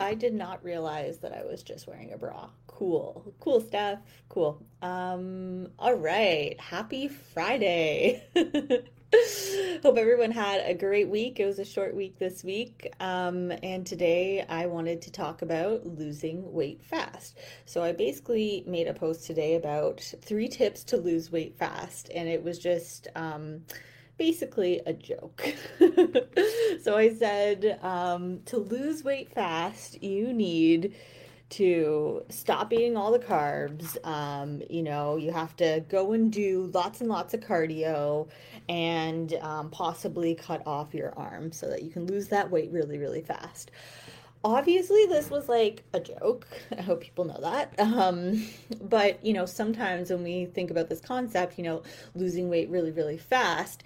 I did not realize that I was just wearing a bra. Cool. Cool stuff. Cool. Um all right. Happy Friday. Hope everyone had a great week. It was a short week this week. Um, and today I wanted to talk about losing weight fast. So I basically made a post today about three tips to lose weight fast. And it was just um, basically a joke. so I said um, to lose weight fast, you need to stop eating all the carbs. Um, you know, you have to go and do lots and lots of cardio and um, possibly cut off your arm so that you can lose that weight really, really fast. Obviously, this was like a joke. I hope people know that. Um, but, you know, sometimes when we think about this concept, you know, losing weight really, really fast,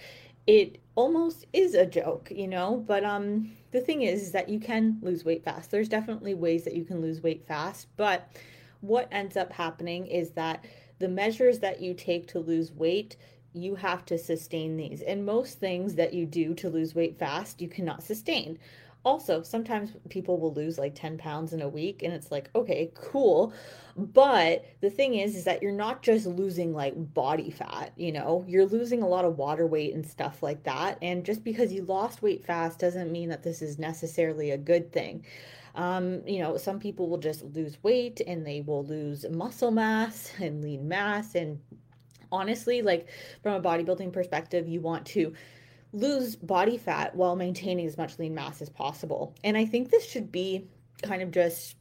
it almost is a joke, you know, but um the thing is, is that you can lose weight fast. There's definitely ways that you can lose weight fast, but what ends up happening is that the measures that you take to lose weight you have to sustain these. And most things that you do to lose weight fast, you cannot sustain. Also, sometimes people will lose like 10 pounds in a week and it's like, okay, cool. But the thing is, is that you're not just losing like body fat, you know, you're losing a lot of water weight and stuff like that. And just because you lost weight fast doesn't mean that this is necessarily a good thing. Um, you know, some people will just lose weight and they will lose muscle mass and lean mass. And honestly, like from a bodybuilding perspective, you want to lose body fat while maintaining as much lean mass as possible. And I think this should be kind of just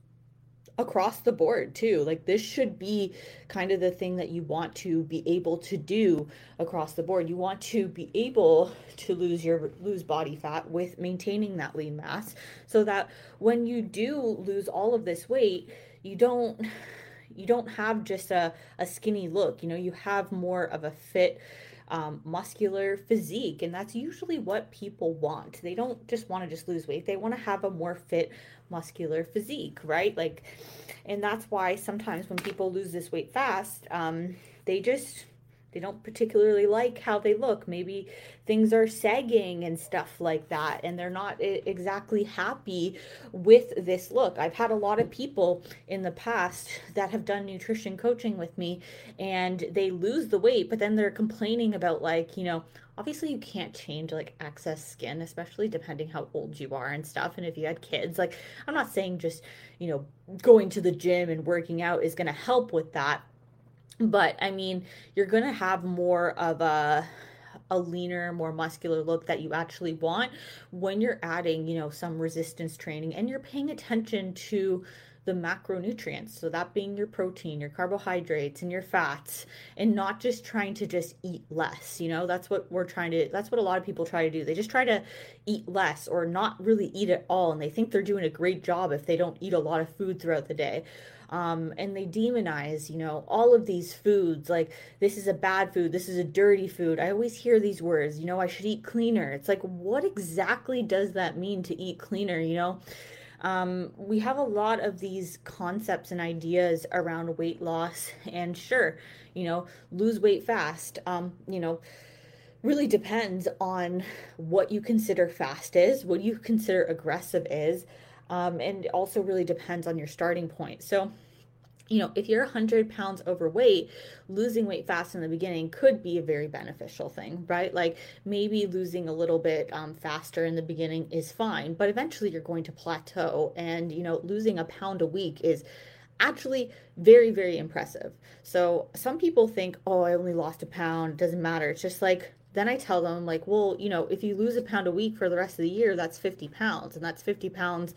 across the board too. Like this should be kind of the thing that you want to be able to do across the board. You want to be able to lose your lose body fat with maintaining that lean mass so that when you do lose all of this weight, you don't you don't have just a, a skinny look. You know, you have more of a fit um, muscular physique. And that's usually what people want. They don't just want to just lose weight, they want to have a more fit muscular physique, right? Like, and that's why sometimes when people lose this weight fast, um, they just they don't particularly like how they look. Maybe things are sagging and stuff like that, and they're not exactly happy with this look. I've had a lot of people in the past that have done nutrition coaching with me, and they lose the weight, but then they're complaining about, like, you know, obviously you can't change like excess skin especially depending how old you are and stuff and if you had kids like i'm not saying just you know going to the gym and working out is going to help with that but I mean, you're going to have more of a a leaner, more muscular look that you actually want when you're adding, you know, some resistance training and you're paying attention to the macronutrients. So that being your protein, your carbohydrates and your fats and not just trying to just eat less, you know? That's what we're trying to that's what a lot of people try to do. They just try to eat less or not really eat at all and they think they're doing a great job if they don't eat a lot of food throughout the day um, and they demonize, you know, all of these foods. Like, this is a bad food, this is a dirty food. I always hear these words, you know, I should eat cleaner. It's like, what exactly does that mean to eat cleaner, you know? Um, we have a lot of these concepts and ideas around weight loss, and sure, you know, lose weight fast. Um, you know, really depends on what you consider fast is, what you consider aggressive is um, and also really depends on your starting point. So, you know, if you're 100 pounds overweight, losing weight fast in the beginning could be a very beneficial thing, right? Like maybe losing a little bit um, faster in the beginning is fine, but eventually you're going to plateau. And, you know, losing a pound a week is actually very, very impressive. So some people think, oh, I only lost a pound, doesn't matter. It's just like then I tell them, like, well, you know, if you lose a pound a week for the rest of the year, that's 50 pounds, and that's 50 pounds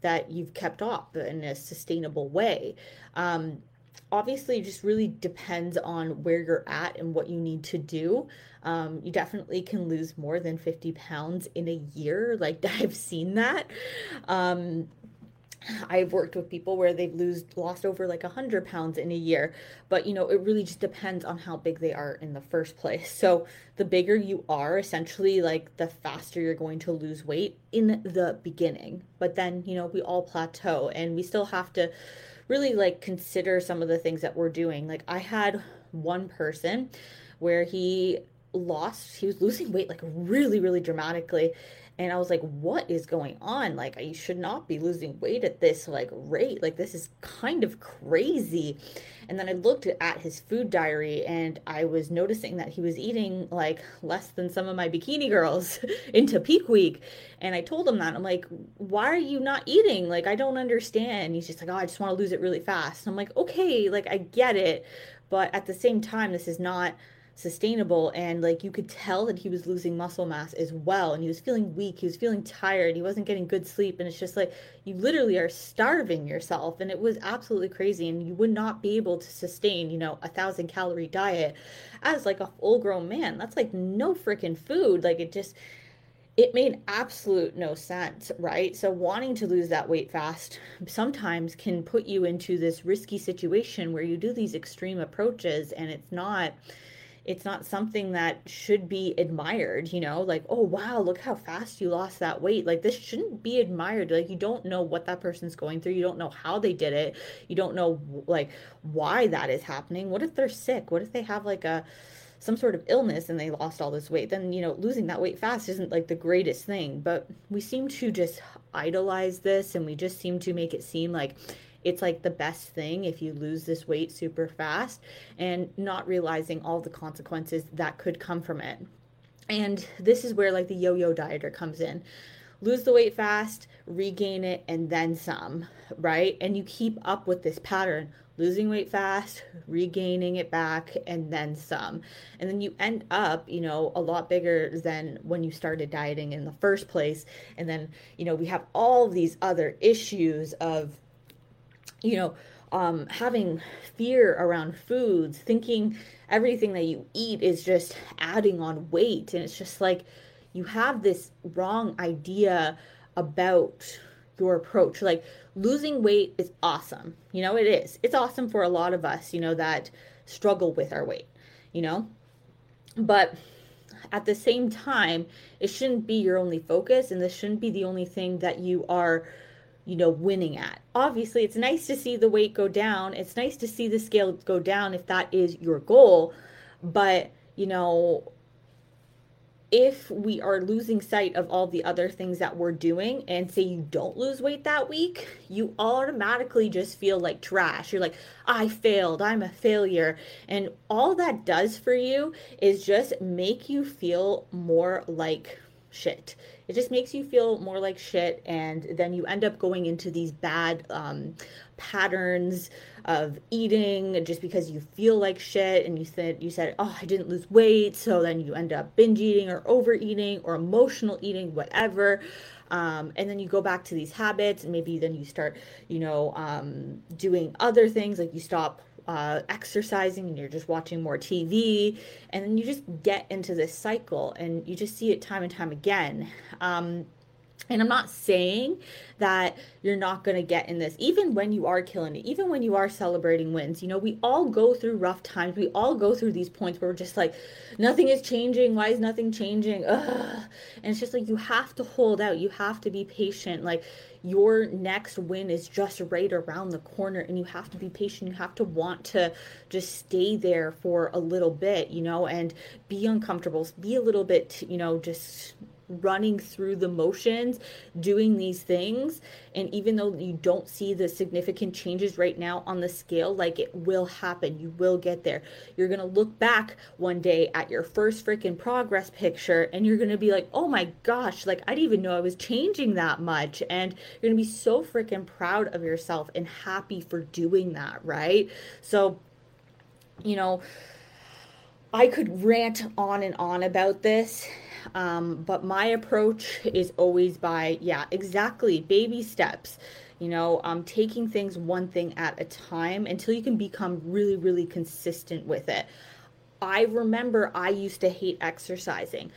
that you've kept off in a sustainable way. Um, obviously, it just really depends on where you're at and what you need to do. Um, you definitely can lose more than 50 pounds in a year. Like, I've seen that. Um, I've worked with people where they've lose, lost over like a hundred pounds in a year, but you know, it really just depends on how big they are in the first place. So the bigger you are, essentially, like the faster you're going to lose weight in the beginning. But then, you know, we all plateau and we still have to really like consider some of the things that we're doing. Like I had one person where he lost, he was losing weight like really, really dramatically and I was like, what is going on? Like, I should not be losing weight at this like rate. Like, this is kind of crazy. And then I looked at his food diary and I was noticing that he was eating like less than some of my bikini girls into peak week. And I told him that. I'm like, why are you not eating? Like, I don't understand. He's just like, oh, I just want to lose it really fast. And I'm like, okay, like, I get it. But at the same time, this is not sustainable and like you could tell that he was losing muscle mass as well and he was feeling weak he was feeling tired he wasn't getting good sleep and it's just like you literally are starving yourself and it was absolutely crazy and you would not be able to sustain you know a thousand calorie diet as like a full grown man that's like no freaking food like it just it made absolute no sense, right? So, wanting to lose that weight fast sometimes can put you into this risky situation where you do these extreme approaches and it's not it's not something that should be admired, you know, like, oh, wow, look how fast you lost that weight. Like, this shouldn't be admired. Like, you don't know what that person's going through. You don't know how they did it. You don't know, like, why that is happening. What if they're sick? What if they have, like, a, some sort of illness and they lost all this weight, then, you know, losing that weight fast isn't like the greatest thing. But we seem to just idolize this and we just seem to make it seem like it's like the best thing if you lose this weight super fast and not realizing all the consequences that could come from it. And this is where like the yo-yo dieter comes in. Lose the weight fast, regain it and then some, right? And you keep up with this pattern losing weight fast, regaining it back, and then some. And then you end up, you know, a lot bigger than when you started dieting in the first place. And then, you know, we have all these other issues of you know, um, having fear around foods, thinking everything that you eat is just adding on weight. And it's just like you have this wrong idea about your approach. Like losing weight is awesome. You know, it is. It's awesome for a lot of us, you know, that struggle with our weight, you know? But at the same time, it shouldn't be your only focus and this shouldn't be the only thing that you are you know, winning at. Obviously, it's nice to see the weight go down. It's nice to see the scale go down if that is your goal. But, you know, if we are losing sight of all the other things that we're doing and say you don't lose weight that week, you automatically just feel like trash. You're like, I failed, I'm a failure. And all that does for you is just make you feel more like shit. It just makes you feel more like shit and then you end up going into these bad um, patterns of eating just because you feel like shit and you said you said oh i didn't lose weight so then you end up binge eating or overeating or emotional eating whatever. Um, and then you go back to these habits and maybe then you start you know um, doing other things like you stop uh, exercising and you're just watching more TV, and then you just get into this cycle and you just see it time and time again. Um, and I'm not saying that you're not going to get in this, even when you are killing it, even when you are celebrating wins. You know, we all go through rough times. We all go through these points where we're just like, nothing is changing. Why is nothing changing? Ugh. And it's just like, you have to hold out. You have to be patient. Like, your next win is just right around the corner and you have to be patient you have to want to just stay there for a little bit you know and be uncomfortable be a little bit you know just running through the motions, doing these things. And even though you don't see the significant changes right now on the scale, like it will happen. You will get there. You're going to look back one day at your first freaking progress picture and you're going to be like, oh my gosh, like I didn't even know I was changing that much. And you're going to be so freaking proud of yourself and happy for doing that, right? So, you know, I could rant on and on about this um, but my approach is always by, yeah, exactly, baby steps. You know, um, taking things one thing at a time until you can become really, really consistent with it. I remember I used to hate exercising.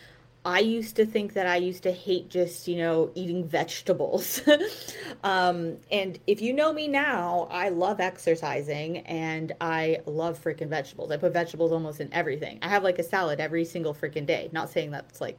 I used to think that I used to hate just, you know, eating vegetables. um, and if you know me now, I love exercising and I love freaking vegetables. I put vegetables almost in everything. I have like a salad every single freaking day. Not saying that's like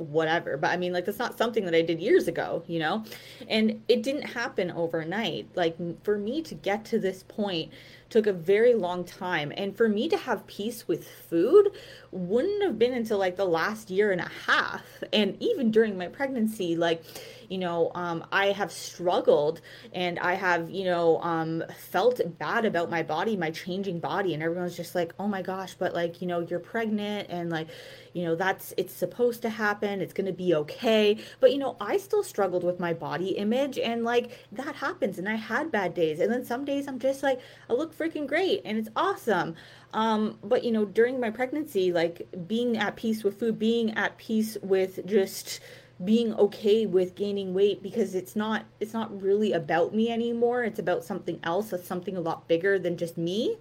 whatever. But I mean, like, that's not something that I did years ago, you know? And it didn't happen overnight. Like, for me to get to this point took a very long time. And for me to have peace with food wouldn't have been until like the last year and a half. And even during my pregnancy, like, you know, um, I have struggled and I have, you know, um, felt bad about my body, my changing body. And everyone's just like, oh my gosh, but like, you know, you're pregnant and like, you know, that's, it's supposed to happen. It's going to be okay. But, you know, I still struggled with my body image and like that happens. And I had bad days. And then some days I'm just like, I look freaking great and it's awesome. Um, but you know, during my pregnancy, like being at peace with food, being at peace with just being okay with gaining weight because it's not it's not really about me anymore it's about something else it's something a lot bigger than just me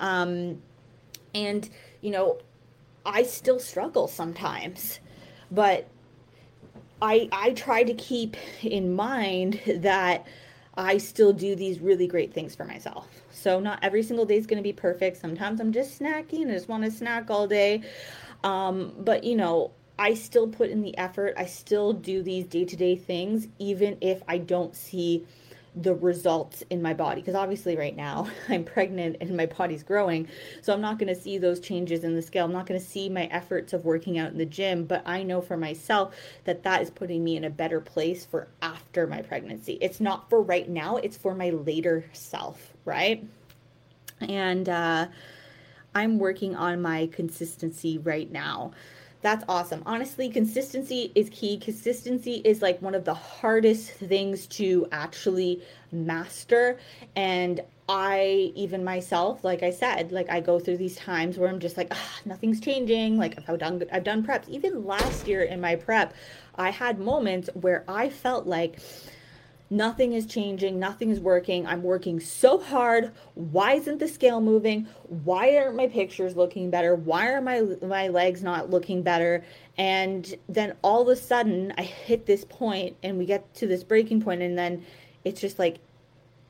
um and you know i still struggle sometimes but i i try to keep in mind that I still do these really great things for myself. So not every single day is going to be perfect. Sometimes I'm just snacking. I just want to snack all day. Um, but you know, I still put in the effort. I still do these day-to-day things even if I don't see the results in my body because obviously right now I'm pregnant and my body's growing so I'm not going to see those changes in the scale I'm not going to see my efforts of working out in the gym but I know for myself that that is putting me in a better place for after my pregnancy it's not for right now it's for my later self right and uh I'm working on my consistency right now that's awesome. Honestly, consistency is key. Consistency is like one of the hardest things to actually master. And I, even myself, like I said, like I go through these times where I'm just like, ah, nothing's changing. Like I've done, I've done preps. Even last year in my prep, I had moments where I felt like, Nothing is changing. Nothing is working. I'm working so hard. Why isn't the scale moving? Why aren't my pictures looking better? Why are my my legs not looking better? And then all of a sudden, I hit this point, and we get to this breaking point, and then it's just like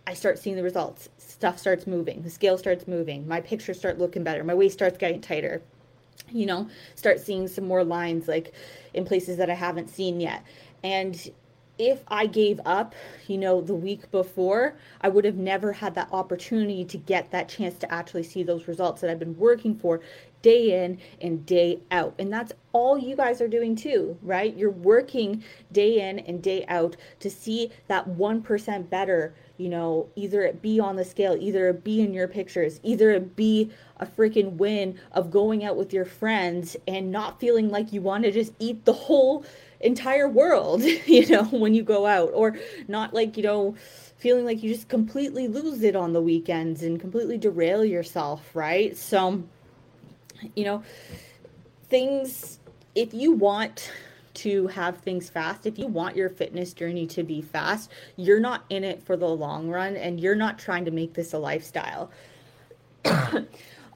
I start seeing the results. Stuff starts moving. The scale starts moving. My pictures start looking better. My waist starts getting tighter. You know, start seeing some more lines like in places that I haven't seen yet. And if I gave up, you know, the week before, I would have never had that opportunity to get that chance to actually see those results that I've been working for day in and day out. And that's all you guys are doing too, right? You're working day in and day out to see that 1% better, you know, either it be on the scale, either it be in your pictures, either it be a freaking win of going out with your friends and not feeling like you want to just eat the whole entire world, you know, when you go out, or not like, you know, feeling like you just completely lose it on the weekends and completely derail yourself, right? So, you know, things, if you want to have things fast, if you want your fitness journey to be fast, you're not in it for the long run and you're not trying to make this a lifestyle.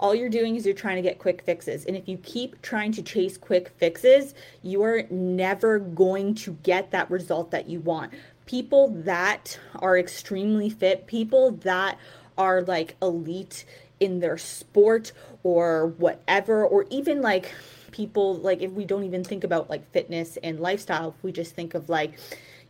All you're doing is you're trying to get quick fixes. And if you keep trying to chase quick fixes, you are never going to get that result that you want. People that are extremely fit, people that are like elite in their sport or whatever, or even like people, like if we don't even think about like fitness and lifestyle, if we just think of like,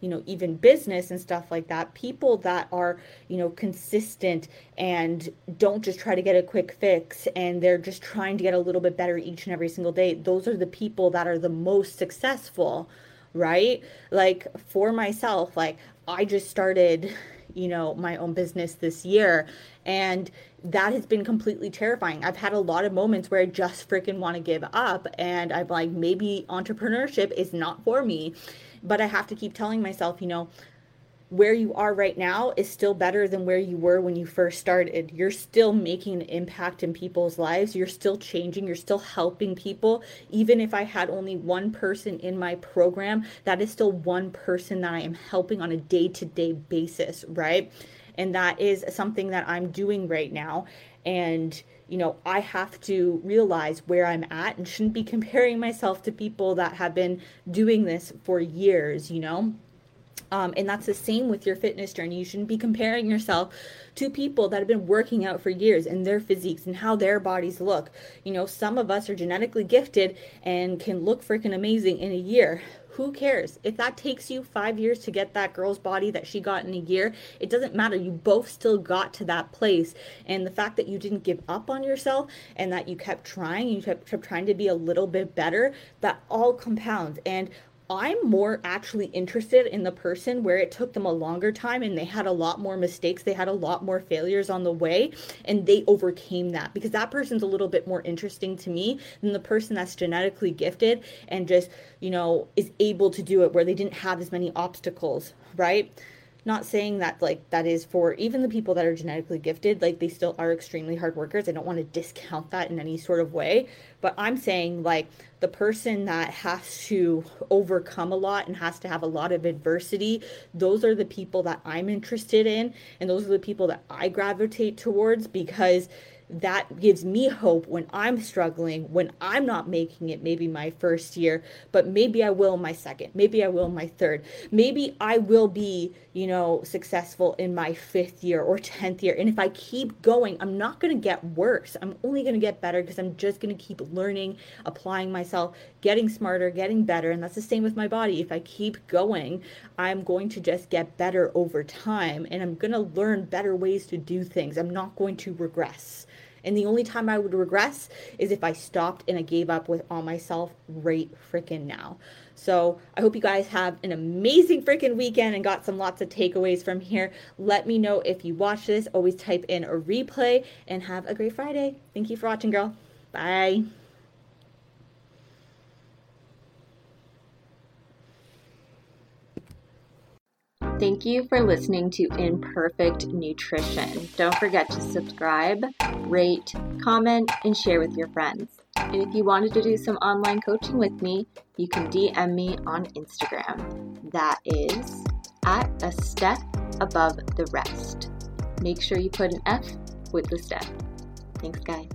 you know even business and stuff like that people that are you know consistent and don't just try to get a quick fix and they're just trying to get a little bit better each and every single day those are the people that are the most successful right like for myself like i just started you know my own business this year and that has been completely terrifying. I've had a lot of moments where I just freaking want to give up and I'm like maybe entrepreneurship is not for me. But I have to keep telling myself, you know, where you are right now is still better than where you were when you first started. You're still making an impact in people's lives. You're still changing. You're still helping people. Even if I had only one person in my program, that is still one person that I am helping on a day to day basis, right? And that is something that I'm doing right now. And you know, I have to realize where I'm at and shouldn't be comparing myself to people that have been doing this for years, you know? Um, and that's the same with your fitness journey. You shouldn't be comparing yourself to people that have been working out for years and their physiques and how their bodies look. You know, some of us are genetically gifted and can look freaking amazing in a year. Who cares? If that takes you five years to get that girl's body that she got in a year, it doesn't matter. You both still got to that place. And the fact that you didn't give up on yourself and that you kept trying, you kept, kept trying to be a little bit better, that all compounds. And I'm more actually interested in the person where it took them a longer time and they had a lot more mistakes, they had a lot more failures on the way, and they overcame that because that person's a little bit more interesting to me than the person that's genetically gifted and just, you know, is able to do it where they didn't have as many obstacles, right? Not saying that like that is for even the people that are genetically gifted like they still are extremely hard workers. I don't want to discount that in any sort of way. But i'm saying like the person that has to overcome a lot and has to have a lot of adversity those are the people that i'm interested in and those are the people that i gravitate towards because that gives me hope when I'm struggling, when I'm not making it maybe my first year, but maybe I will my second, maybe I will my third, maybe I will be, you know, successful in my fifth year or 10th year. And if I keep going, I'm not going to get worse. I'm only going to get better because I'm just going to keep learning, applying myself, getting smarter, getting better. And that's the same with my body. If I keep going, I'm going to just get better over time and I'm going to learn better ways to do things. I'm not going to regress. And the only time I would regress is if I stopped and I gave up with on myself right freaking now. So I hope you guys have an amazing freaking weekend and got some lots of takeaways from here. Let me know if you watch this. Always type in a replay and have a great Friday. Thank you for watching, girl. Bye. Thank you for listening to Imperfect Nutrition. Don't forget to subscribe, rate, comment, and share with your friends. And if you wanted to do some online coaching with me, you can DM me on Instagram. That is at a step above the rest. Make sure you put an F with the step. Thanks, guys.